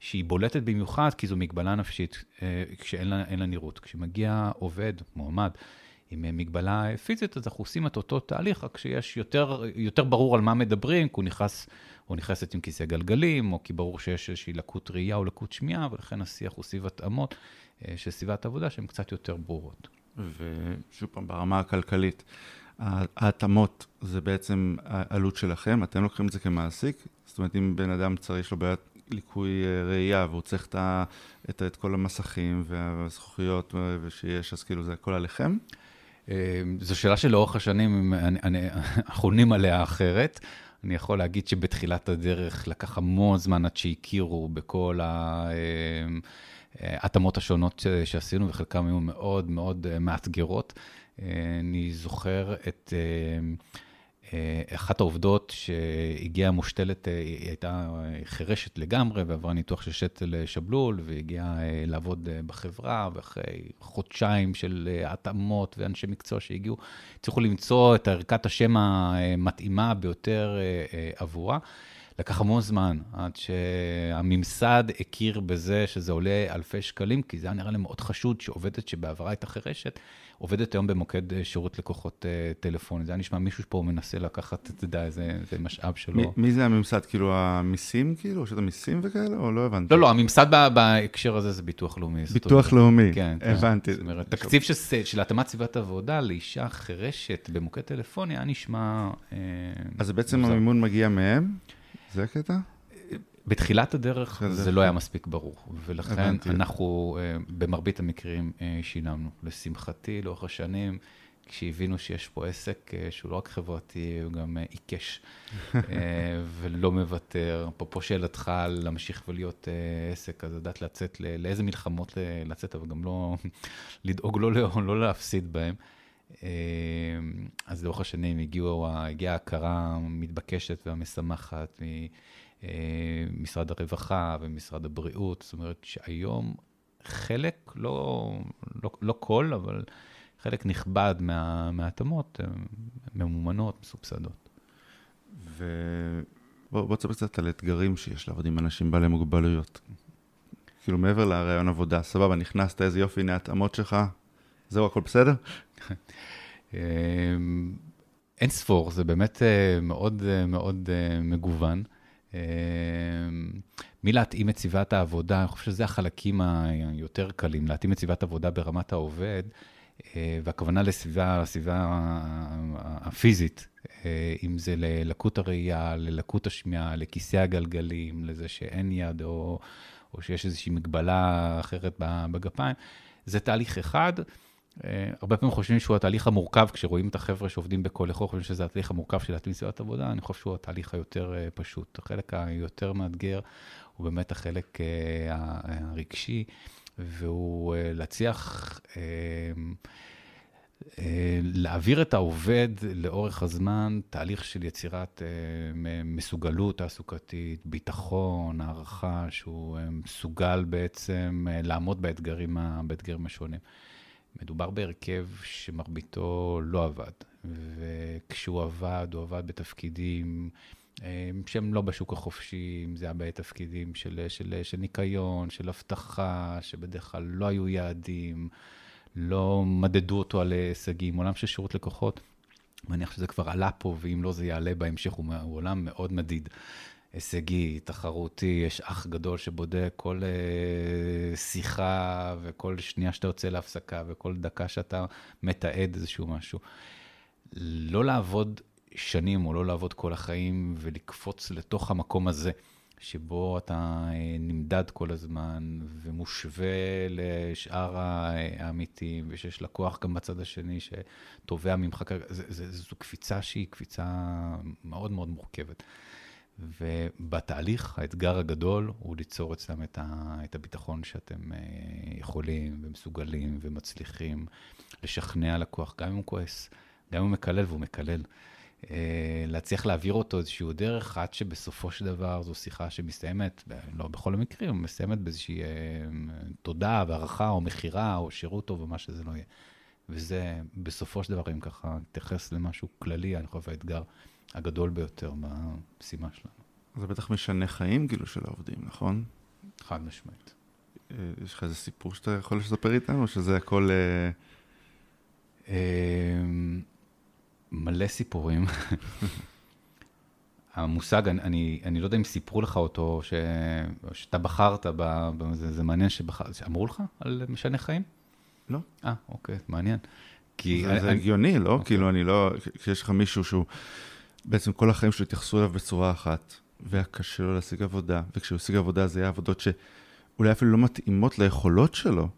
שהיא בולטת במיוחד, כי זו מגבלה נפשית אה, כשאין לה, לה נראות. כשמגיע עובד, מועמד, עם אה, מגבלה פיזית, אז אנחנו עושים את אותו תהליך, רק שיש יותר, יותר ברור על מה מדברים, כי הוא נכנס, או נכנסת עם כיסא גלגלים, או כי ברור שיש איזושהי לקות ראייה או לקות שמיעה, ולכן השיח הוא סביב התאמות אה, של סביבת עבודה שהן קצת יותר ברורות. ושוב פעם, ברמה הכלכלית, ההתאמות זה בעצם העלות שלכם, אתם לוקחים את זה כמעסיק, זאת אומרת, אם בן אדם צריך, יש לו בעיית ליקוי אה, ראייה והוא צריך את, את, את כל המסכים והזכוכיות ושיש, אז כאילו זה הכל עליכם? אה, זו שאלה שלאורך השנים אנחנו עונים עליה אחרת. אני יכול להגיד שבתחילת הדרך לקח המון זמן עד שהכירו בכל ההתאמות השונות שעשינו, וחלקם היו מאוד מאוד מאתגרות. אני זוכר את אה, אחת העובדות שהגיעה מושתלת, אה, היא הייתה חירשת לגמרי ועברה ניתוח של שתל שבלול והגיעה אה, לעבוד בחברה, ואחרי חודשיים של התאמות ואנשי מקצוע שהגיעו, הצליחו למצוא את ערכת השם המתאימה ביותר עבורה. לקח המון זמן עד שהממסד הכיר בזה שזה עולה אלפי שקלים, כי זה היה נראה לי מאוד חשוד שעובדת שבעברה הייתה חירשת, עובדת היום במוקד אה, שירות לקוחות אה, טלפוני. זה היה נשמע מישהו פה מנסה לקחת, אתה יודע, איזה, משאב שלו. מי, מי זה הממסד? כאילו המיסים, כאילו? רשות המיסים וכאלה? או לא הבנתי? לא, לא, הממסד בהקשר הזה זה ביטוח לאומי. ביטוח לאומי, כן, כן. הבנתי. זאת אומרת, תקציב של, של התאמת סביבת עבודה לאישה חירשת במוקד טלפוני היה נשמע... אה, אז בעצם המימון מגיע מהם? זה הקטע? בתחילת הדרך זה לא היה מספיק ברור, ולכן אנחנו אה, במרבית המקרים אה, שילמנו. לשמחתי, לאורך השנים, כשהבינו שיש פה עסק אה, שהוא לא רק חברתי, הוא גם עיקש [LAUGHS] ולא מוותר. אפרופו שאלתך להמשיך ולהיות עסק, אז לדעת לצאת, לאיזה מלחמות לצאת, אבל גם לא [LAUGHS] לדאוג לא, לא להפסיד בהם. אז לאורך השנים הגיעה ההכרה המתבקשת והמשמחת משרד הרווחה ומשרד הבריאות, זאת אומרת שהיום חלק, לא, לא, לא כל, אבל חלק נכבד מה, מההתאמות ממומנות, מסובסדות. ובוא תספר קצת על אתגרים שיש לעבוד עם אנשים בעלי מוגבלויות. כאילו מעבר לרעיון עבודה, סבבה, נכנסת, איזה יופי, הנה ההתאמות שלך, זהו, הכל בסדר? [LAUGHS] אמ, אין ספור, זה באמת אה, מאוד אה, מאוד אה, מגוון. אמ, מי להתאים את סביבת העבודה, אני חושב שזה החלקים היותר קלים, להתאים את סביבת העבודה ברמת העובד, אה, והכוונה לסביבה, לסביבה הפיזית, אה, אם זה ללקות הראייה, ללקות השמיעה, לכיסא הגלגלים, לזה שאין יד או, או שיש איזושהי מגבלה אחרת בגפיים, זה תהליך אחד. אה, הרבה פעמים חושבים שהוא התהליך המורכב, כשרואים את החבר'ה שעובדים בכל איכות, חושבים שזה התהליך המורכב של להתאים סביבת עבודה, אני חושב שהוא התהליך היותר אה, פשוט. החלק היותר מאתגר הוא באמת החלק אה, הרגשי, והוא להצליח להעביר את העובד לאורך הזמן, תהליך של יצירת מסוגלות תעסוקתית, ביטחון, הערכה, שהוא מסוגל בעצם לעמוד באתגרים, באתגרים השונים. מדובר בהרכב שמרביתו לא עבד, וכשהוא עבד, הוא עבד בתפקידים שהם לא בשוק החופשי, אם זה היה בתפקידים של, של, של ניקיון, של אבטחה, שבדרך כלל לא היו יעדים, לא מדדו אותו על הישגים, עולם של שירות לקוחות. מניח שזה כבר עלה פה, ואם לא, זה יעלה בהמשך, הוא עולם מאוד מדיד. הישגי, תחרותי, יש אח גדול שבודק כל uh, שיחה וכל שנייה שאתה יוצא להפסקה וכל דקה שאתה מתעד איזשהו משהו. לא לעבוד שנים או לא לעבוד כל החיים ולקפוץ לתוך המקום הזה, שבו אתה אה, נמדד כל הזמן ומושווה לשאר העמיתים, ושיש לקוח גם בצד השני שתובע ממך, זו קפיצה שהיא קפיצה מאוד מאוד מורכבת. ובתהליך, האתגר הגדול הוא ליצור אצלם את, ה, את הביטחון שאתם אה, יכולים ומסוגלים ומצליחים לשכנע לקוח, גם אם הוא כועס, גם אם הוא מקלל והוא מקלל. אה, להצליח להעביר אותו איזשהו דרך, עד שבסופו של דבר זו שיחה שמסתיימת, לא בכל המקרים, מסתיימת באיזושהי אה, תודה והערכה או מכירה או שירות טוב או מה שזה לא יהיה. וזה בסופו של דבר, אם ככה נתייחס למשהו כללי, אני חושב האתגר הגדול ביותר במשימה שלנו. זה בטח משנה חיים, כאילו, של העובדים, נכון? חד משמעית. אה, יש לך איזה סיפור שאתה יכול לספר איתנו, או שזה הכל... מלא סיפורים. [LAUGHS] המושג, אני, אני, אני לא יודע אם סיפרו לך אותו, ש, שאתה בחרת, ב, זה, זה מעניין שבחר, שאמרו לך על משנה חיים? לא. אה, אוקיי, מעניין. כי זה, אני, זה הגיוני, לא? אוקיי. כאילו, אני לא, כשיש לך מישהו שהוא, בעצם כל החיים שלו התייחסו אליו בצורה אחת, והיה קשה לו להשיג עבודה, וכשהוא השיג עבודה זה היה עבודות שאולי אפילו לא מתאימות ליכולות שלו,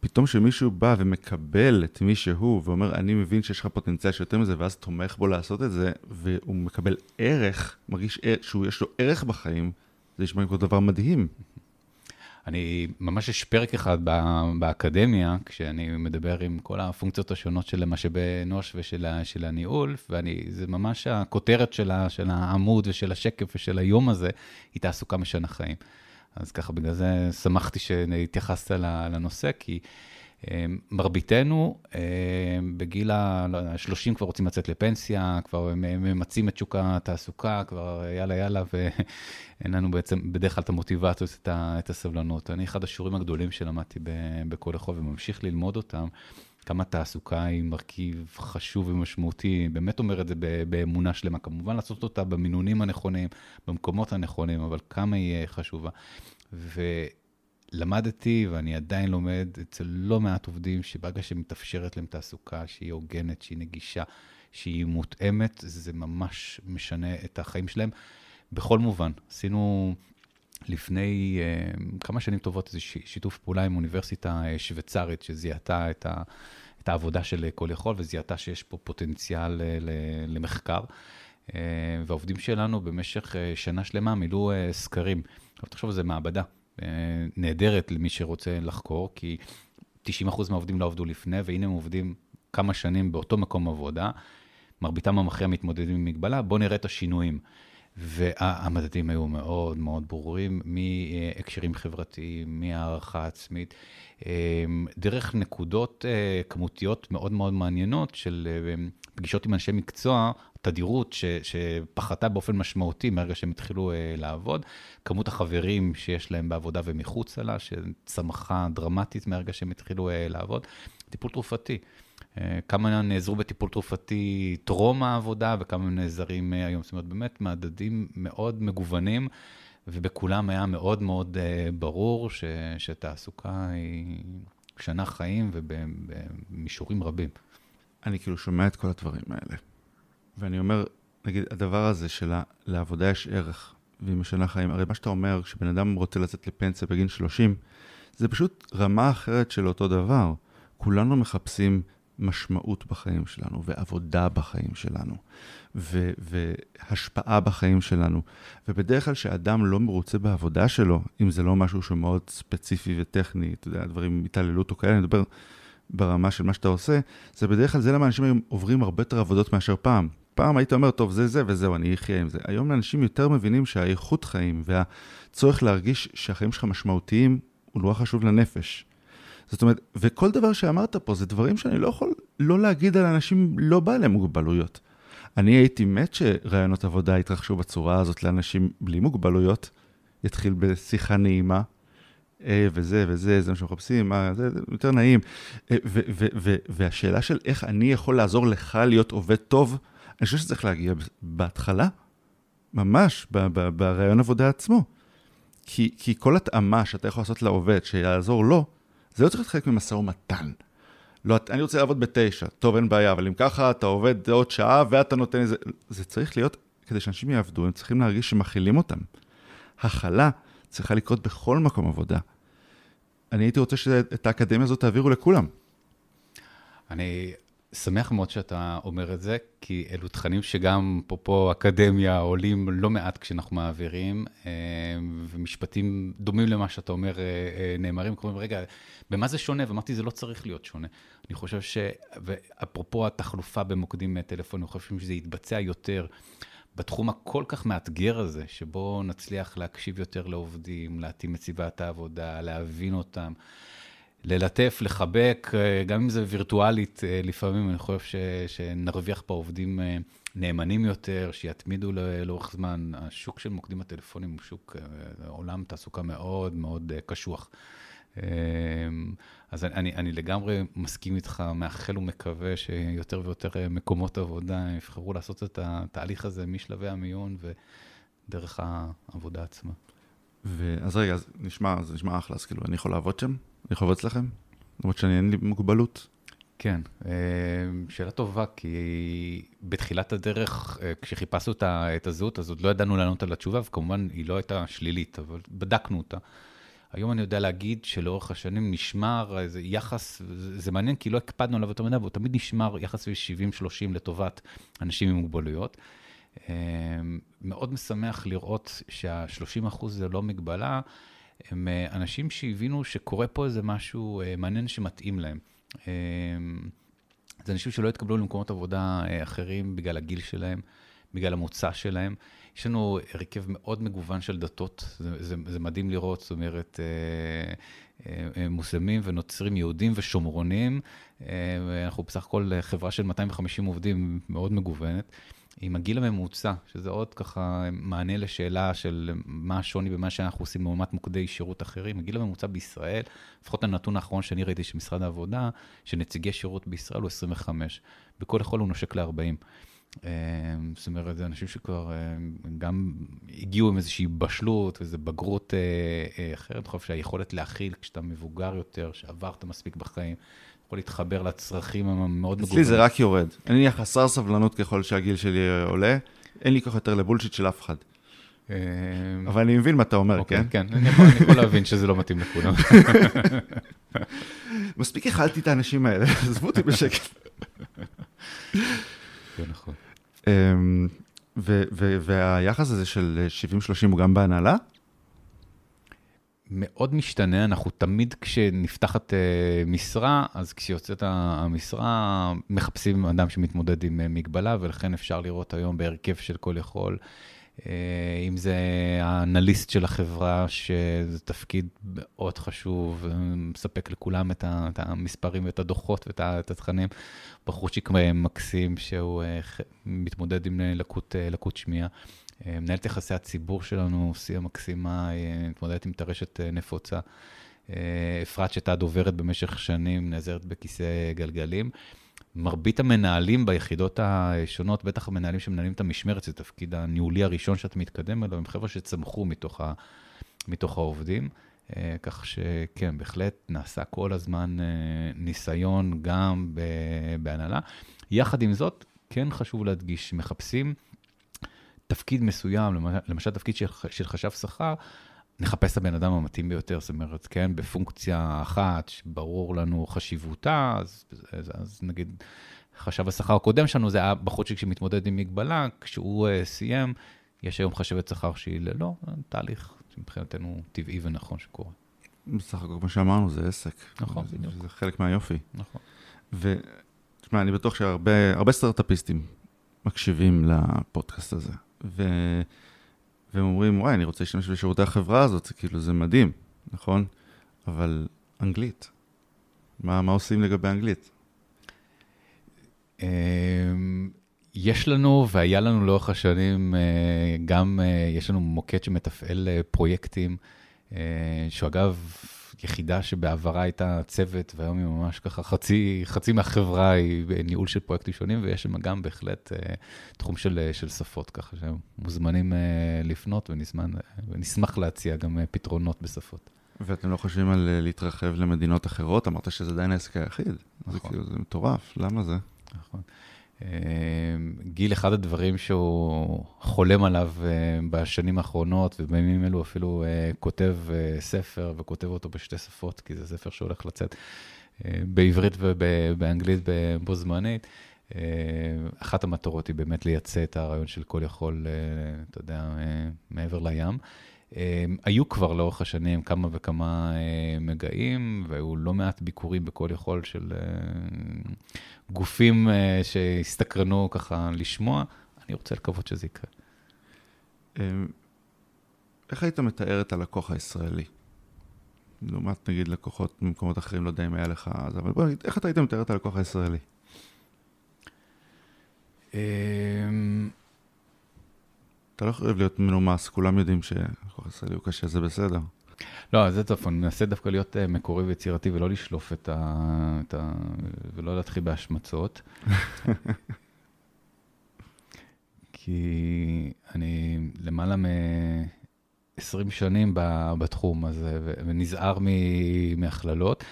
פתאום שמישהו בא ומקבל את מי שהוא ואומר, אני מבין שיש לך פוטנציאל שיותר מזה, ואז תומך בו לעשות את זה, והוא מקבל ערך, מרגיש שהוא, יש לו ערך בחיים, זה נשמע כמו דבר מדהים. אני, ממש יש פרק אחד באקדמיה, כשאני מדבר עם כל הפונקציות השונות של משאבי אנוש ושל הניהול, וזה ממש הכותרת של, של העמוד ושל השקף ושל היום הזה, היא תעסוקה משנה חיים. אז ככה, בגלל זה שמחתי שהתייחסת לנושא, כי מרביתנו אה, בגיל ה-30 כבר רוצים לצאת לפנסיה, כבר ממצים את שוק התעסוקה, כבר יאללה יאללה, ואין לנו בעצם בדרך כלל את המוטיבציות, את הסבלנות. אני, אחד השיעורים הגדולים שלמדתי בכל החוב וממשיך ללמוד אותם, כמה תעסוקה היא מרכיב חשוב ומשמעותי, באמת אומר את זה באמונה שלמה. כמובן לעשות אותה במינונים הנכונים, במקומות הנכונים, אבל כמה היא חשובה. ולמדתי, ואני עדיין לומד אצל לא מעט עובדים, שברגע שמתאפשרת להם תעסוקה שהיא הוגנת, שהיא נגישה, שהיא מותאמת, זה ממש משנה את החיים שלהם בכל מובן. עשינו... לפני uh, כמה שנים טובות איזה שיתוף פעולה עם אוניברסיטה uh, שוויצרית שזיהתה את, ה, את העבודה של כל יכול וזיהתה שיש פה פוטנציאל uh, למחקר. Uh, והעובדים שלנו במשך שנה שלמה מילאו סקרים. עכשיו תחשוב, זו מעבדה נהדרת למי שרוצה לחקור, כי 90% מהעובדים לא עבדו לפני, והנה הם עובדים כמה שנים באותו מקום עבודה. מרביתם המכריע מתמודדים עם מגבלה, בואו נראה את השינויים. והמדדים היו מאוד מאוד ברורים, מהקשרים חברתיים, מהערכה עצמית, אמ, דרך נקודות אה, כמותיות מאוד מאוד מעניינות של אה, פגישות עם אנשי מקצוע, תדירות ש, שפחתה באופן משמעותי מהרגע שהם התחילו אה, לעבוד, כמות החברים שיש להם בעבודה ומחוצה לה, שצמחה דרמטית מהרגע שהם התחילו לעבוד, טיפול תרופתי. אה, כמה נעזרו בטיפול תרופתי טרום העבודה וכמה הם נעזרים אה, היום. זאת אומרת, באמת מדדים מאוד מגוונים, ובכולם היה מאוד מאוד אה, ברור ש, שתעסוקה היא שנה חיים ובמישורים רבים. אני כאילו שומע את כל הדברים האלה, ואני אומר, נגיד, הדבר הזה של לעבודה יש ערך, והיא משנה חיים, הרי מה שאתה אומר, כשבן אדם רוצה לצאת לפנסיה בגיל 30, זה פשוט רמה אחרת של אותו דבר. כולנו מחפשים משמעות בחיים שלנו, ועבודה בחיים שלנו, ו- והשפעה בחיים שלנו. ובדרך כלל כשאדם לא מרוצה בעבודה שלו, אם זה לא משהו שמאוד ספציפי וטכני, אתה יודע, דברים, התעללות או כאלה, אני מדבר ברמה של מה שאתה עושה, זה בדרך כלל, זה למה אנשים היום עוברים הרבה יותר עבודות מאשר פעם. פעם היית אומר, טוב, זה זה וזהו, אני אחיה עם זה. היום אנשים יותר מבינים שהאיכות חיים והצורך להרגיש שהחיים שלך משמעותיים, הוא נורא חשוב לנפש. זאת אומרת, וכל דבר שאמרת פה זה דברים שאני לא יכול לא להגיד על אנשים לא בעלי מוגבלויות. אני הייתי מת שראיונות עבודה יתרחשו בצורה הזאת לאנשים בלי מוגבלויות, יתחיל בשיחה נעימה, אה, וזה וזה, זה מה שמחפשים, מה, זה, זה יותר נעים. אה, ו, ו, ו, והשאלה של איך אני יכול לעזור לך להיות עובד טוב, אני חושב שצריך להגיע בהתחלה, ממש, בראיון עבודה עצמו. כי, כי כל התאמה שאתה יכול לעשות לעובד, שיעזור לו, זה לא צריך להיות חלק ממשא ומתן. לא, אני רוצה לעבוד בתשע, טוב, אין בעיה, אבל אם ככה, אתה עובד עוד שעה ואתה נותן איזה... זה צריך להיות, כדי שאנשים יעבדו, הם צריכים להרגיש שמכילים אותם. הכלה צריכה לקרות בכל מקום עבודה. אני הייתי רוצה שאת האקדמיה הזאת תעבירו לכולם. אני שמח מאוד שאתה אומר את זה, כי אלו תכנים שגם פה אקדמיה עולים לא מעט כשאנחנו מעבירים, אה, ומשפטים דומים למה שאתה אומר אה, אה, נאמרים, קוראים, רגע, במה זה שונה? ואמרתי, זה לא צריך להיות שונה. אני חושב ש... ואפרופו התחלופה במוקדים טלפון, אני חושב שזה יתבצע יותר בתחום הכל כך מאתגר הזה, שבו נצליח להקשיב יותר לעובדים, להתאים את סביבת העבודה, להבין אותם. ללטף, לחבק, אה, גם אם זה וירטואלית, אה, לפעמים אני חושב ש, שנרוויח פה עובדים אה, נאמנים יותר, שיתמידו לאורך זמן. השוק של מוקדים הטלפונים הוא שוק, עולם תעסוקה מאוד מאוד קשוח. אז אני, אני לגמרי מסכים איתך, מאחל ומקווה שיותר ויותר מקומות עבודה יבחרו לעשות את התהליך הזה משלבי המיון ודרך העבודה עצמה. אז רגע, אז נשמע, זה נשמע אחלה, אז כאילו, אני יכול לעבוד שם? אני לעבוד אצלכם? למרות שאני אין לי מוגבלות. כן, אה, שאלה טובה, כי בתחילת הדרך, אה, כשחיפשנו את הזהות, אז עוד לא ידענו לענות על התשובה, וכמובן היא לא הייתה שלילית, אבל בדקנו אותה. היום אני יודע להגיד שלאורך השנים נשמר איזה יחס, זה מעניין כי לא הקפדנו עליו יותר מדי, אבל תמיד נשמר יחס סביב 70-30 לטובת אנשים עם מוגבלויות. אה, מאוד משמח לראות שה-30 אחוז זה לא מגבלה, הם אה, אנשים שהבינו שקורה פה איזה משהו אה, מעניין שמתאים להם. אה, זה אנשים שלא התקבלו למקומות עבודה אחרים בגלל הגיל שלהם, בגלל המוצא שלהם. יש לנו הרכב מאוד מגוון של דתות, זה, זה, זה מדהים לראות, זאת אומרת, מוסלמים ונוצרים, יהודים ושומרונים. אנחנו בסך הכל חברה של 250 עובדים מאוד מגוונת. עם הגיל הממוצע, שזה עוד ככה מענה לשאלה של מה השוני במה שאנחנו עושים לעומת מוקדי שירות אחרים. הגיל הממוצע בישראל, לפחות הנתון האחרון שאני ראיתי של משרד העבודה, שנציגי שירות בישראל הוא 25. בכל יכול הוא נושק ל-40. אה, זאת אומרת, זה אנשים שכבר אה, גם הגיעו עם איזושהי בשלות, איזו בגרות אה, אחרת. אני חושב שהיכולת להכיל כשאתה מבוגר יותר, שעברת מספיק בחיים, יכול להתחבר לצרכים המאוד מגוונים. אצלי זה רק יורד. אני נהיה חסר סבלנות ככל שהגיל שלי עולה, אין לי כוח יותר לבולשיט של אף אחד. אה, אבל אני מבין מה אתה אומר, אוקיי, כן? כן, אני יכול להבין שזה לא מתאים לכולם. [LAUGHS] מספיק אכלתי את האנשים האלה, [LAUGHS] עזבו אותי בשקט. זה נכון. אמ, והיחס הזה של 70-30 הוא גם בהנהלה? מאוד משתנה, אנחנו תמיד כשנפתחת uh, משרה, אז כשיוצאת המשרה, מחפשים אדם שמתמודד עם uh, מגבלה, ולכן אפשר לראות היום בהרכב של כל יכול, uh, אם זה האנליסט של החברה, שזה תפקיד מאוד חשוב, מספק לכולם את, את המספרים ואת הדוחות ואת את התכנים. בחורצ'יק מקסים, שהוא uh, מתמודד עם לקות, uh, לקות שמיעה. אה, מנהלת יחסי הציבור שלנו, שיא המקסימה, אה, מתמודדת עם טרשת אה, נפוצה. אפרת שהייתה דוברת במשך שנים, נעזרת בכיסא גלגלים. מרבית המנהלים ביחידות השונות, בטח המנהלים שמנהלים את המשמרת, זה תפקיד הניהולי הראשון שאתה מתקדם אליו, הם חבר'ה שצמחו מתוך, ה, מתוך העובדים. כך שכן, בהחלט נעשה כל הזמן ניסיון גם בהנהלה. יחד עם זאת, כן חשוב להדגיש, מחפשים תפקיד מסוים, למשל תפקיד של, של חשב שכר, נחפש את הבן אדם המתאים ביותר, זאת אומרת, כן, בפונקציה אחת שברור לנו חשיבותה, אז, אז, אז נגיד, חשב השכר הקודם שלנו, זה היה בחורצ'יק שמתמודד עם מגבלה, כשהוא uh, סיים, יש היום חשבת שכר שהיא ללא, תהליך שמבחינתנו טבעי ונכון שקורה. בסך הכל, כמו שאמרנו, זה עסק. נכון, זה, בדיוק. זה חלק מהיופי. נכון. ותשמע, אני בטוח שהרבה הרבה סטארט-אפיסטים מקשיבים לפודקאסט הזה, ו... והם אומרים, וואי, אני רוצה להשתמש בשירותי החברה הזאת, כאילו, זה מדהים, נכון? אבל אנגלית, מה, מה עושים לגבי אנגלית? אמ, יש לנו, והיה לנו לאורך השנים, אה, גם, אה, יש לנו מוקד שמתפעל אה, פרויקטים, שהוא אגב, יחידה שבעברה הייתה צוות, והיום היא ממש ככה, חצי, חצי מהחברה היא בניהול של פרויקטים שונים, ויש שם גם בהחלט תחום של, של שפות, ככה שהם מוזמנים לפנות, ונשמח, ונשמח להציע גם פתרונות בשפות. ואתם לא חושבים על להתרחב למדינות אחרות? אמרת שזה עדיין העסק היחיד. נכון. זה כאילו, זה מטורף, למה זה? נכון. גיל, אחד הדברים שהוא חולם עליו בשנים האחרונות, ובימים אלו אפילו כותב ספר, וכותב אותו בשתי שפות, כי זה ספר שהולך לצאת בעברית ובאנגלית בו זמנית. אחת המטרות היא באמת לייצא את הרעיון של כל יכול, אתה יודע, מעבר לים. היו כבר לאורך השנים כמה וכמה מגעים, והיו לא מעט ביקורים בכל יכול של גופים שהסתקרנו ככה לשמוע. אני רוצה לקוות שזה יקרה. איך היית מתאר את הלקוח הישראלי? לעומת נגיד לקוחות ממקומות אחרים, לא יודע אם היה לך אז, אבל בוא נגיד, איך אתה היית מתאר את הלקוח הישראלי? אתה לא חייב להיות מנומס, כולם יודעים שלקוח ישראלי הוא קשה, זה בסדר. לא, זה טוב, אני מנסה דווקא להיות uh, מקורי ויצירתי ולא לשלוף את ה... את ה ולא להתחיל בהשמצות. [LAUGHS] כי אני למעלה מ-20 שנים בתחום הזה, ונזהר מהכללות.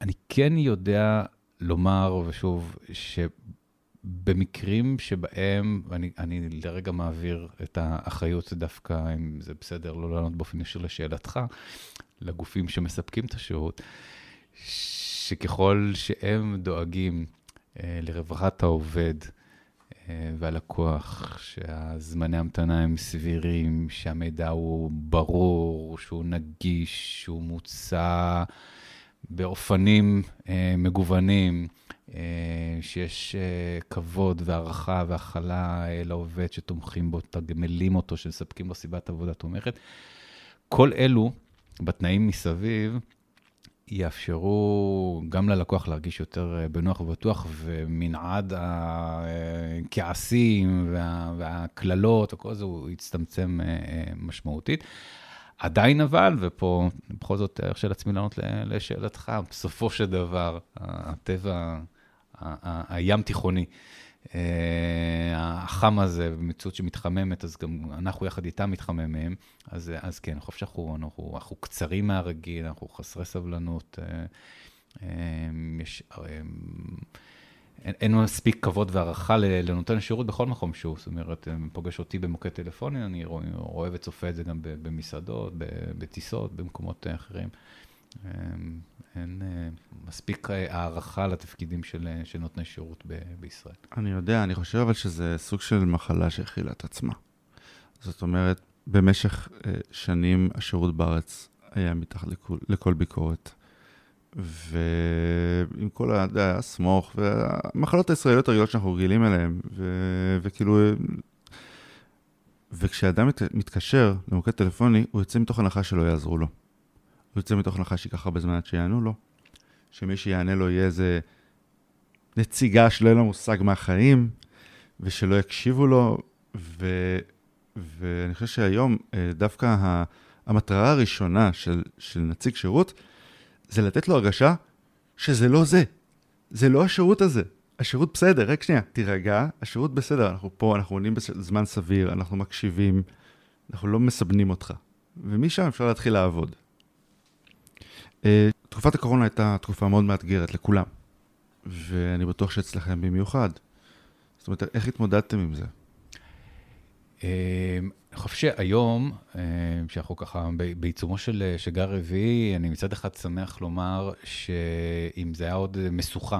אני כן יודע לומר, ושוב, ש... במקרים שבהם, אני, אני לרגע מעביר את האחריות דווקא, אם זה בסדר, לא לענות באופן ישיר לשאלתך, לגופים שמספקים את השירות, שככל שהם דואגים אה, לרווחת העובד אה, והלקוח, שהזמני המתנה הם סבירים, שהמידע הוא ברור, שהוא נגיש, שהוא מוצע באופנים אה, מגוונים, שיש כבוד והערכה והכלה לעובד שתומכים בו, תגמלים אותו, שמספקים לו סביבת עבודה תומכת. כל אלו, בתנאים מסביב, יאפשרו גם ללקוח להרגיש יותר בנוח ובטוח, ומנעד הכעסים והקללות וכל זה, הוא יצטמצם משמעותית. עדיין אבל, ופה בכל זאת ארשה לעצמי לענות לשאלתך, בסופו של דבר, הטבע הים תיכוני, החם הזה, במציאות שמתחממת, אז גם אנחנו יחד איתם מתחממים, אז, אז כן, חושב שאנחנו אנחנו, אנחנו קצרים מהרגיל, אנחנו חסרי סבלנות, יש, אין, אין מספיק כבוד והערכה לנותן השירות בכל מקום שהוא, זאת אומרת, פוגש אותי במוקד טלפוני, אני רואה, רואה וצופה את זה גם במסעדות, בטיסות, במקומות אחרים. אין מספיק הערכה לתפקידים של, של נותני שירות בישראל. אני יודע, אני חושב אבל שזה סוג של מחלה שהכילה את עצמה. זאת אומרת, במשך שנים השירות בארץ היה מתחת לכל, לכל ביקורת. ועם כל הסמוך והמחלות הישראליות הרגילות שאנחנו רגילים אליהן, ו- וכאילו... וכשאדם מת- מתקשר למוקד טלפוני, הוא יוצא מתוך הנחה שלא יעזרו לו. הוא יוצא מתוך הנחה שייקח הרבה זמן עד שיענו לו, שמי שיענה לו יהיה איזה נציגה שלא יהיה לו מושג מהחיים, ושלא יקשיבו לו, ו... ואני חושב שהיום דווקא המטרה הראשונה של, של נציג שירות, זה לתת לו הרגשה שזה לא זה, זה לא השירות הזה. השירות בסדר, רק שנייה, תירגע, השירות בסדר, אנחנו פה, אנחנו עונים בזמן סביר, אנחנו מקשיבים, אנחנו לא מסבנים אותך. ומשם אפשר להתחיל לעבוד. Uh, תקופת הקורונה הייתה תקופה מאוד מאתגרת לכולם, ואני בטוח שאצלכם במיוחד. זאת אומרת, איך התמודדתם עם זה? אה, אני חושב שהיום, אה, שאנחנו ככה בעיצומו של, גל רביעי, אני מצד אחד שמח לומר שאם זה היה עוד משוכה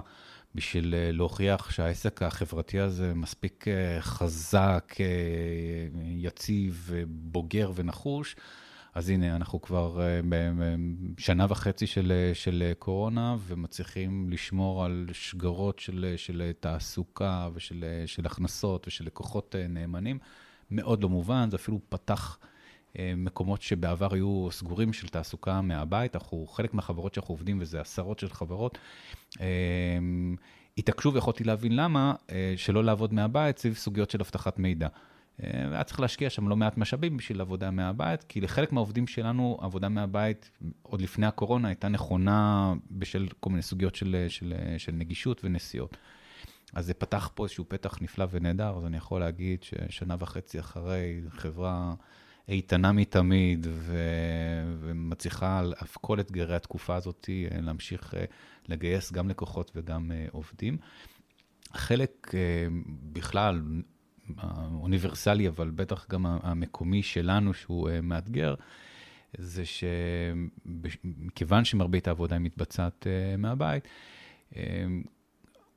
בשביל להוכיח שהעסק החברתי הזה מספיק חזק, יציב, בוגר ונחוש, אז הנה, אנחנו כבר בשנה וחצי של, של קורונה, ומצליחים לשמור על שגרות של, של תעסוקה ושל של הכנסות ושל לקוחות נאמנים. מאוד לא מובן, זה אפילו פתח אה, מקומות שבעבר היו סגורים של תעסוקה מהבית. אנחנו, חלק מהחברות שאנחנו עובדים, וזה עשרות של חברות, אה, התעקשו ויכולתי להבין למה, אה, שלא לעבוד מהבית סביב סוגיות של אבטחת מידע. היה צריך להשקיע שם לא מעט משאבים בשביל עבודה מהבית, כי לחלק מהעובדים שלנו, עבודה מהבית, עוד לפני הקורונה, הייתה נכונה בשל כל מיני סוגיות של, של, של נגישות ונסיעות. אז זה פתח פה איזשהו פתח נפלא ונהדר, אז אני יכול להגיד ששנה וחצי אחרי, חברה איתנה מתמיד ו... ומצליחה על אף כל אתגרי התקופה הזאת אה, להמשיך אה, לגייס גם לקוחות וגם אה, עובדים. חלק בכלל, אוניברסלי, אבל בטח גם המקומי שלנו, שהוא מאתגר, זה שמכיוון שמרבית העבודה מתבצעת מהבית,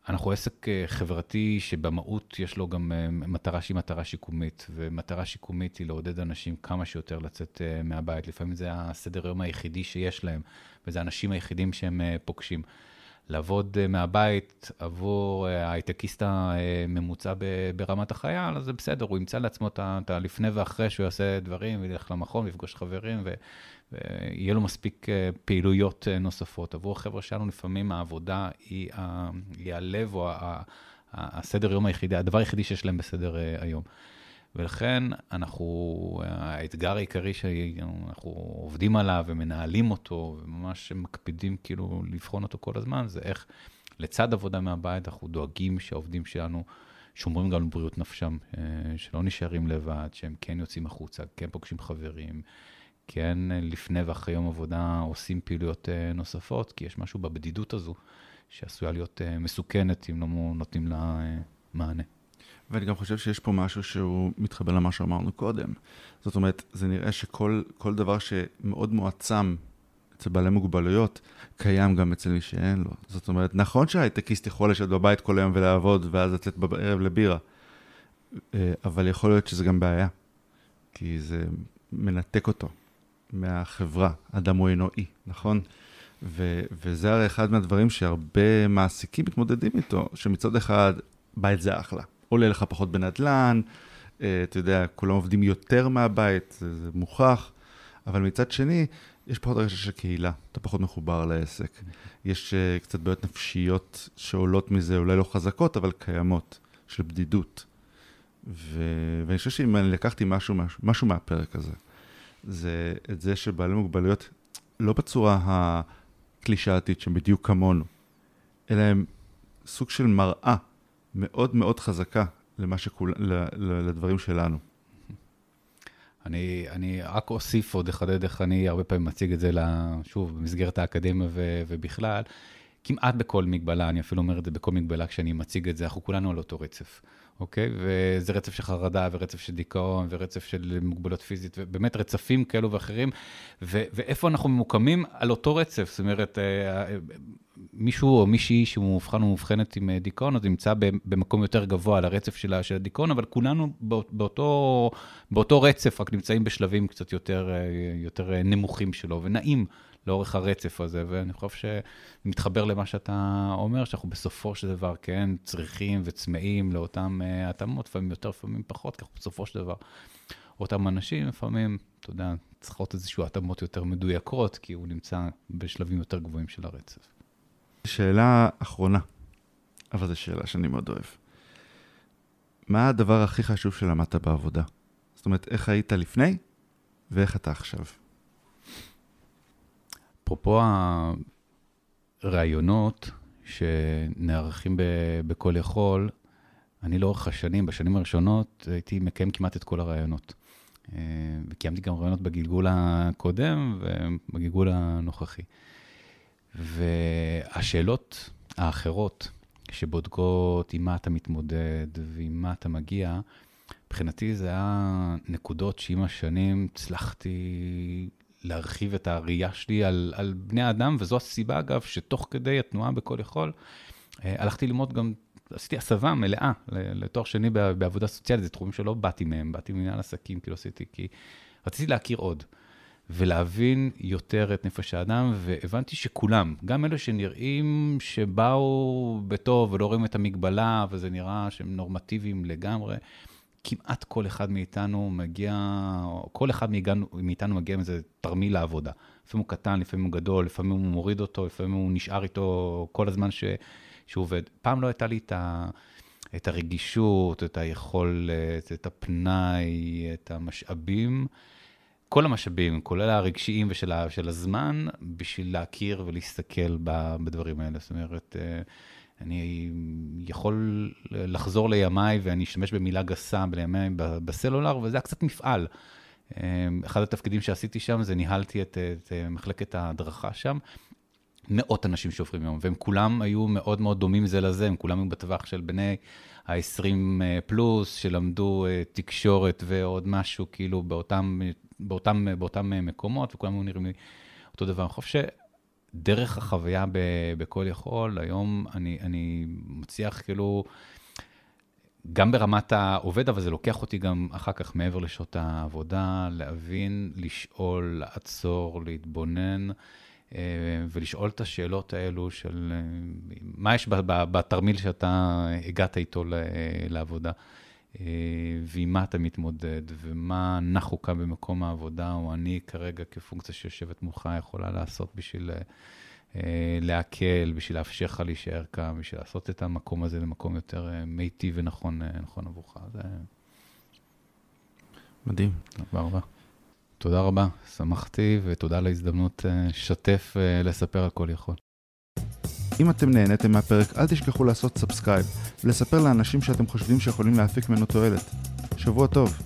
אנחנו עסק אה, חברתי שבמהות יש לו גם אה, מטרה שהיא מטרה שיקומית, ומטרה שיקומית היא לעודד אנשים כמה שיותר לצאת אה, מהבית. לפעמים זה הסדר יום היחידי שיש להם, וזה האנשים היחידים שהם פוגשים. לעבוד מהבית עבור ההייטקיסט הממוצע ברמת החייל, אז זה בסדר, הוא ימצא לעצמו את הלפני ואחרי שהוא יעשה דברים, וילך למכון, ויפגוש חברים, ויהיה לו מספיק אה, פעילויות אה, נוספות. עבור החבר'ה שלנו לפעמים העבודה היא, היא הלב או הסדר יום היחידי, הדבר היחידי שיש להם בסדר אה, היום. ולכן אנחנו, האתגר העיקרי שאנחנו עובדים עליו ומנהלים אותו, וממש מקפידים כאילו לבחון אותו כל הזמן, זה איך לצד עבודה מהבית אנחנו דואגים שהעובדים שלנו שומרים גם על בריאות נפשם, שלא נשארים לבד, שהם כן יוצאים החוצה, כן פוגשים חברים, כן לפני ואחרי יום עבודה עושים פעילויות אה, נוספות, כי יש משהו בבדידות הזו שעשויה להיות אה, מסוכנת אם לא נותנים לה אה, מענה. ואני גם חושב שיש פה משהו שהוא מתחבר למה שאמרנו קודם. זאת אומרת, זה נראה שכל דבר שמאוד מועצם אצל בעלי מוגבלויות, קיים גם אצל מי שאין לו. זאת אומרת, נכון שהייטקיסט יכול לשבת בבית כל היום ולעבוד, ואז לצאת בערב לבירה, אבל יכול להיות שזה גם בעיה, כי זה מנתק אותו. מהחברה, אדם הוא אינו אי, נכון? ו- וזה הרי אחד מהדברים שהרבה מעסיקים מתמודדים איתו, שמצד אחד, בית זה אחלה. עולה לך פחות בנדלן, אה, אתה יודע, כולם עובדים יותר מהבית, זה, מוכח, אבל מצד שני, יש פחות הרגשה של קהילה, אתה פחות מחובר לעסק. יש uh, קצת בעיות נפשיות שעולות מזה, אולי לא חזקות, אבל קיימות, של בדידות. ו- ואני חושב שאם אני לקחתי משהו, משהו, משהו מהפרק הזה, זה את זה שבעלי מוגבלויות, לא בצורה הקלישאתית שהם בדיוק כמונו, אלא הם סוג של מראה מאוד מאוד חזקה למה שכול, לדברים שלנו. אני, אני רק אוסיף עוד אחדד איך אני הרבה פעמים מציג את זה, שוב, במסגרת האקדמיה ו, ובכלל, כמעט בכל מגבלה, אני אפילו אומר את זה בכל מגבלה כשאני מציג את זה, אנחנו כולנו על אותו רצף. אוקיי? וזה רצף של חרדה, ורצף של דיכאון, ורצף של מוגבלות פיזית, ובאמת רצפים כאלו ואחרים. ו- ואיפה אנחנו ממוקמים? על אותו רצף. זאת אומרת, אה, אה, מישהו או מישהי שהוא מאובחן או מאובחנת עם אה, דיכאון, אז נמצא במקום יותר גבוה על הרצף של הדיכאון, אבל כולנו באותו, באותו רצף, רק נמצאים בשלבים קצת יותר, יותר נמוכים שלו, ונעים לאורך הרצף הזה, ואני חושב שמתחבר למה שאתה אומר, שאנחנו בסופו של דבר, כן, צריכים וצמאים לאותן uh, התאמות, לפעמים יותר, לפעמים פחות, כי אנחנו בסופו של דבר, אותם אנשים, לפעמים, אתה יודע, צריכות איזשהו התאמות יותר מדויקות, כי הוא נמצא בשלבים יותר גבוהים של הרצף. שאלה אחרונה, אבל זו שאלה שאני מאוד אוהב. מה הדבר הכי חשוב שלמדת בעבודה? זאת אומרת, איך היית לפני ואיך אתה עכשיו? אפרופו הרעיונות שנערכים בכל יכול, אני לאורך השנים, בשנים הראשונות, הייתי מקיים כמעט את כל הרעיונות. אה, וקיימתי גם רעיונות בגלגול הקודם ובגלגול הנוכחי. והשאלות האחרות שבודקות עם מה אתה מתמודד ועם מה אתה מגיע, מבחינתי זה היה נקודות שעם השנים הצלחתי להרחיב את הראייה שלי על, על בני האדם, וזו הסיבה, אגב, שתוך כדי התנועה בכל יכול, אה, הלכתי ללמוד גם, עשיתי הסבה מלאה לתואר שני בעבודה סוציאלית, זה תחומים שלא באתי מהם, באתי ממנהל עסקים, כאילו עשיתי, כי רציתי להכיר עוד. ולהבין יותר את נפש האדם, והבנתי שכולם, גם אלה שנראים שבאו בטוב ולא רואים את המגבלה, וזה נראה שהם נורמטיביים לגמרי, כמעט כל אחד מאיתנו מגיע, כל אחד מאיתנו מגיע עם איזה תרמיל לעבודה. לפעמים הוא קטן, לפעמים הוא גדול, לפעמים הוא מוריד אותו, לפעמים הוא נשאר איתו כל הזמן ש, שהוא עובד. פעם לא הייתה לי את, ה, את הרגישות, את היכולת, את הפנאי, את המשאבים. כל המשאבים, כולל הרגשיים ושל של הזמן, בשביל להכיר ולהסתכל בדברים האלה. זאת אומרת, אה, אני יכול לחזור לימיי ואני אשתמש במילה גסה לימיי בסלולר, וזה היה קצת מפעל. אה, אחד התפקידים שעשיתי שם זה ניהלתי את, את מחלקת ההדרכה שם. מאות אנשים שעוברים יום, והם כולם היו מאוד מאוד דומים זה לזה, הם כולם היו בטווח של בני ה-20 אה, פלוס, שלמדו תקשורת ועוד משהו, כאילו באותם באותם, באותם אה, מקומות, וכולם היו נראים לי אותו דבר. אני חושב שדרך החוויה בכל יכול, היום אני, אני מצליח כאילו, גם ברמת העובד, אבל זה לוקח אותי גם אחר כך מעבר לשעות העבודה, להבין, לשאול, לעצור, להתבונן. אה, ולשאול את השאלות האלו של אה, מה יש בתרמיל שאתה הגעת איתו לעבודה. אה, ועם מה אתה מתמודד, ומה נחו כאן במקום העבודה, או אני כרגע כפונקציה שיושבת מולך יכולה לעשות בשביל אה, להקל, בשביל לאפשר לך להישאר כאן, בשביל לעשות את המקום הזה למקום יותר אה, מיטיב ונכון נכון עבורך. זה... מדהים. תודה רבה. תודה רבה, שמחתי, ותודה על ההזדמנות לשתף, לספר על כל יכול. אם אתם נהניתם מהפרק, אל תשכחו לעשות subscribe ולספר לאנשים שאתם חושבים שיכולים להפיק ממנו תועלת. שבוע טוב.